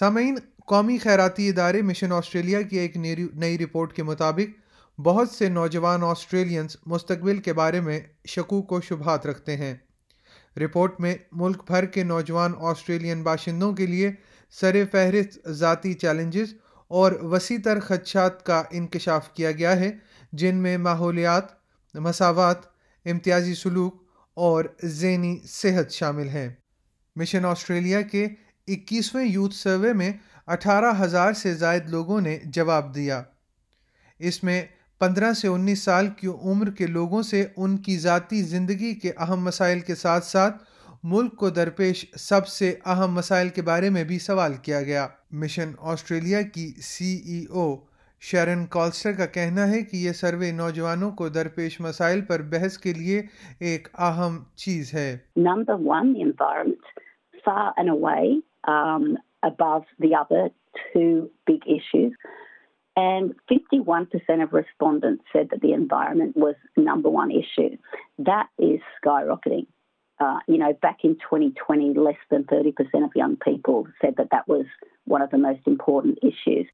سامعین قومی خیراتی ادارے مشن آسٹریلیا کی ایک نئی رپورٹ کے مطابق بہت سے نوجوان آسٹریلینس مستقبل کے بارے میں شکوک کو شبہات رکھتے ہیں رپورٹ میں ملک بھر کے نوجوان آسٹریلین باشندوں کے لیے سر فہرست ذاتی چیلنجز اور وسیع تر خدشات کا انکشاف کیا گیا ہے جن میں ماحولیات مساوات امتیازی سلوک اور ذہنی صحت شامل ہیں مشن آسٹریلیا کے اکیسویں یوتھ سروے میں اٹھارہ ہزار سے زائد لوگوں نے جواب دیا اس میں پندرہ سے سے انیس سال کی عمر کے لوگوں ان کی ذاتی زندگی کے اہم مسائل کے ساتھ ساتھ ملک کو درپیش سب سے اہم مسائل کے بارے میں بھی سوال کیا گیا مشن آسٹریلیا کی سی ای او شیرن کالسٹر کا کہنا ہے کہ یہ سروے نوجوانوں کو درپیش مسائل پر بحث کے لیے ایک اہم چیز ہے um, above the other two big issues. And 51% of respondents said that the environment was number one issue. That is skyrocketing. Uh, you know, back in 2020, less than 30% of young people said that that was one of the most important issues.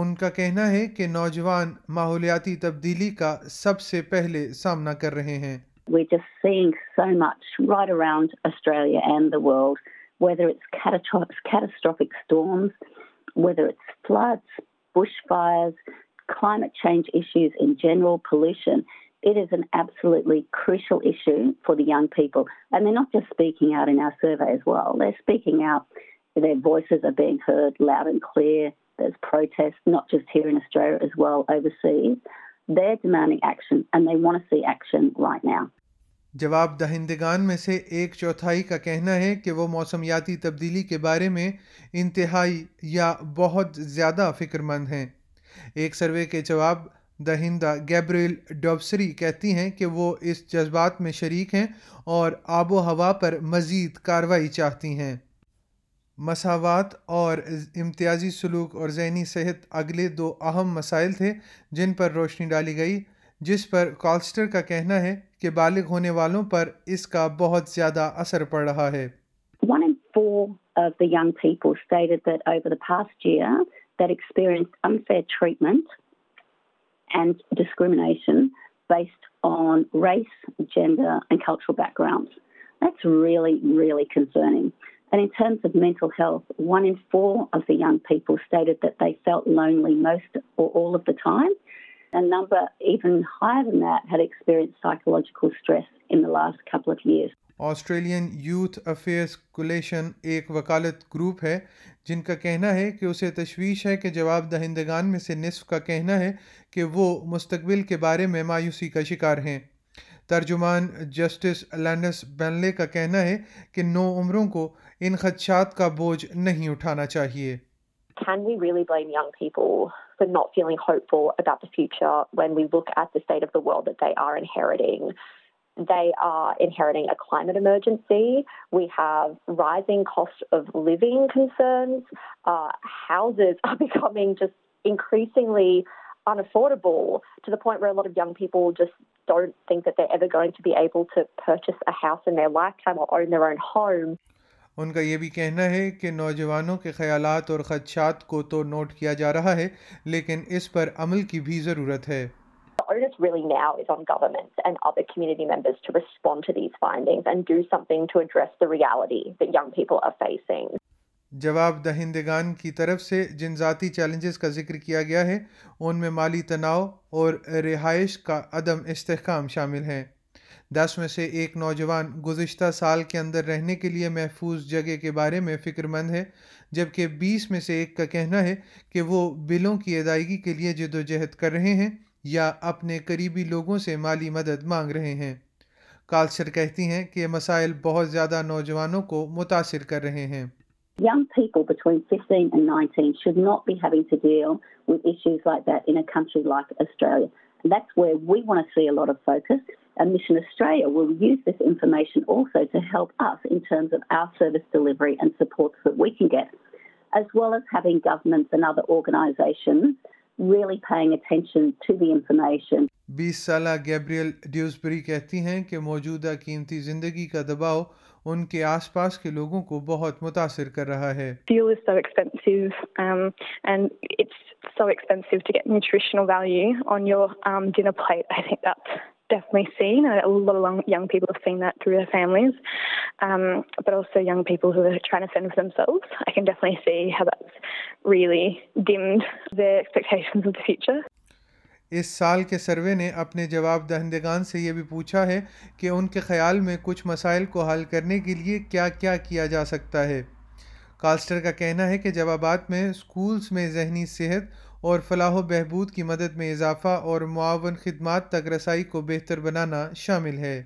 ان کا کہنا ہے کہ نوجوان ماحولیاتی تبدیلی کا سب سے پہلے سامنا کر رہے ہیں We're just seeing so much right around Australia and the world ویزرسٹرافک اسٹونس ویدرچنٹ این ایبسلیشو فار دی یگ پیپل جواب دہندگان میں سے ایک چوتھائی کا کہنا ہے کہ وہ موسمیاتی تبدیلی کے بارے میں انتہائی یا بہت زیادہ فکر مند ہیں ایک سروے کے جواب دہندہ گیبریل ڈوبسری کہتی ہیں کہ وہ اس جذبات میں شریک ہیں اور آب و ہوا پر مزید کاروائی چاہتی ہیں مساوات اور امتیازی سلوک اور ذہنی صحت اگلے دو اہم مسائل تھے جن پر روشنی ڈالی گئی جس پر کالسٹر کا کا کہنا ہے ہے کہ بالغ ہونے والوں پر اس بہت زیادہ اثر پڑ رہا a number even higher than that had experienced psychological stress in the last couple of years. Australian youth affairs coalition ایک وکالت گروپ ہے جن کا کہنا ہے کہ اسے تشویش ہے کہ جواب دہندگان میں سے نصف کا کہنا ہے کہ وہ مستقبل کے بارے میں مایوسی کا شکار ہیں ترجمان جسٹس لینڈس بینلے کا کہنا ہے کہ نو عمروں کو ان خدشات کا بوجھ نہیں اٹھانا چاہیے فیوچر وین وی بک ایس دل آر ہنگ دے آر ہنگائنجنسی وی ہائیز انکرین ان کا یہ بھی کہنا ہے کہ نوجوانوں کے خیالات اور خدشات کو تو نوٹ کیا جا رہا ہے لیکن اس پر عمل کی بھی ضرورت ہے جواب دہندگان کی طرف سے جن ذاتی چیلنجز کا ذکر کیا گیا ہے ان میں مالی تناؤ اور رہائش کا عدم استحکام شامل ہیں دس میں سے ایک نوجوان گزشتہ سال کے اندر رہنے کے لیے محفوظ جگہ کے بارے میں فکر مند ہے جبکہ بیس میں سے ایک کا کہنا ہے کہ وہ بلوں کی ادائیگی کے لیے جد و جہد کر رہے ہیں یا اپنے قریبی لوگوں سے مالی مدد مانگ رہے ہیں کالسر کہتی ہیں کہ مسائل بہت زیادہ نوجوانوں کو متاثر کر رہے ہیں and Mission Australia will use this information also to help us in terms of our service delivery and supports that we can get, as well as having governments and other organisations really paying attention to the information. بیس سالہ Gabriel Dewsbury کہتی ہیں کہ موجودہ قیمتی زندگی کا دباؤ ان کے آس پاس کے لوگوں کو بہت متاثر کر رہا ہے fuel is so expensive and it's so expensive to get nutritional value on your dinner plate I think that's definitely seen, and a lot of young people have seen that through their families, um, but also young people who are trying to fend for themselves. I can definitely see how that's really dimmed their expectations of the future. اس سال کے survey نے اپنے جواب دہندگان سے یہ بھی پوچھا ہے کہ ان کے خیال میں کچھ مسائل کو حل کرنے کے لیے کیا کیا کیا جا سکتا ہے کالسٹر کا کہنا ہے کہ جوابات میں سکولز میں ذہنی صحت اور فلاح و بہبود کی مدد میں اضافہ اور معاون خدمات تک رسائی کو بہتر بنانا شامل ہے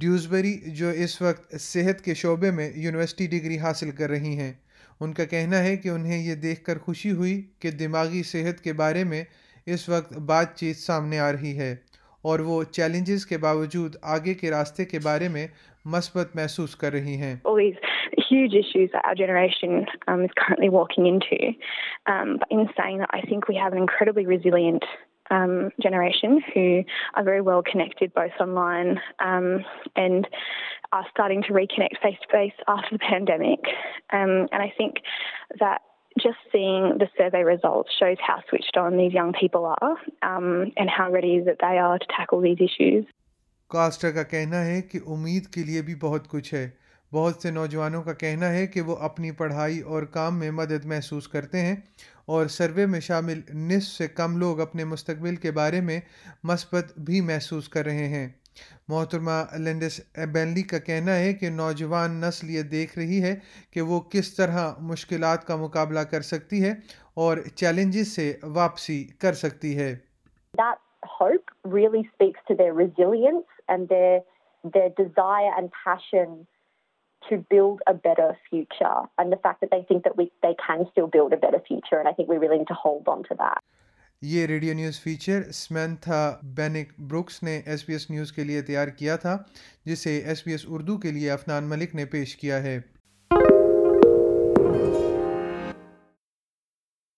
ڈیوزبری جو اس وقت صحت کے شعبے میں یونیورسٹی ڈگری حاصل کر رہی ہیں ان کا کہنا ہے کہ انہیں یہ دیکھ کر خوشی ہوئی کہ دماغی صحت کے بارے میں اس وقت بات سامنے آ رہی ہے اور وہ چیلنجز کے باوجود آگے کے راستے کے بارے میں مثبت محسوس کر رہی ہیں کہنا ہے کہ امید کے لیے بھی بہت کچھ ہے بہت سے نوجوانوں کا کہنا ہے کہ وہ اپنی پڑھائی اور کام میں مدد محسوس کرتے ہیں اور سروے میں شامل نصف سے کم لوگ اپنے مستقبل کے بارے میں مثبت بھی محسوس کر رہے ہیں محترمہ لینڈس کا کہنا ہے کہ نوجوان نسل یہ دیکھ رہی ہے کہ وہ کس طرح مشکلات کا مقابلہ کر سکتی ہے اور چیلنجز سے واپسی کر سکتی ہے to build a better future and the fact that they think that we they can still build a better future and I think we really need to hold on to that. یہ radio news feature Samantha Bank Brooks نے S B S news کے لیے تیار کیا تھا جسے S B S Urdu کے لیے افنان ملک نے پیش کیا ہے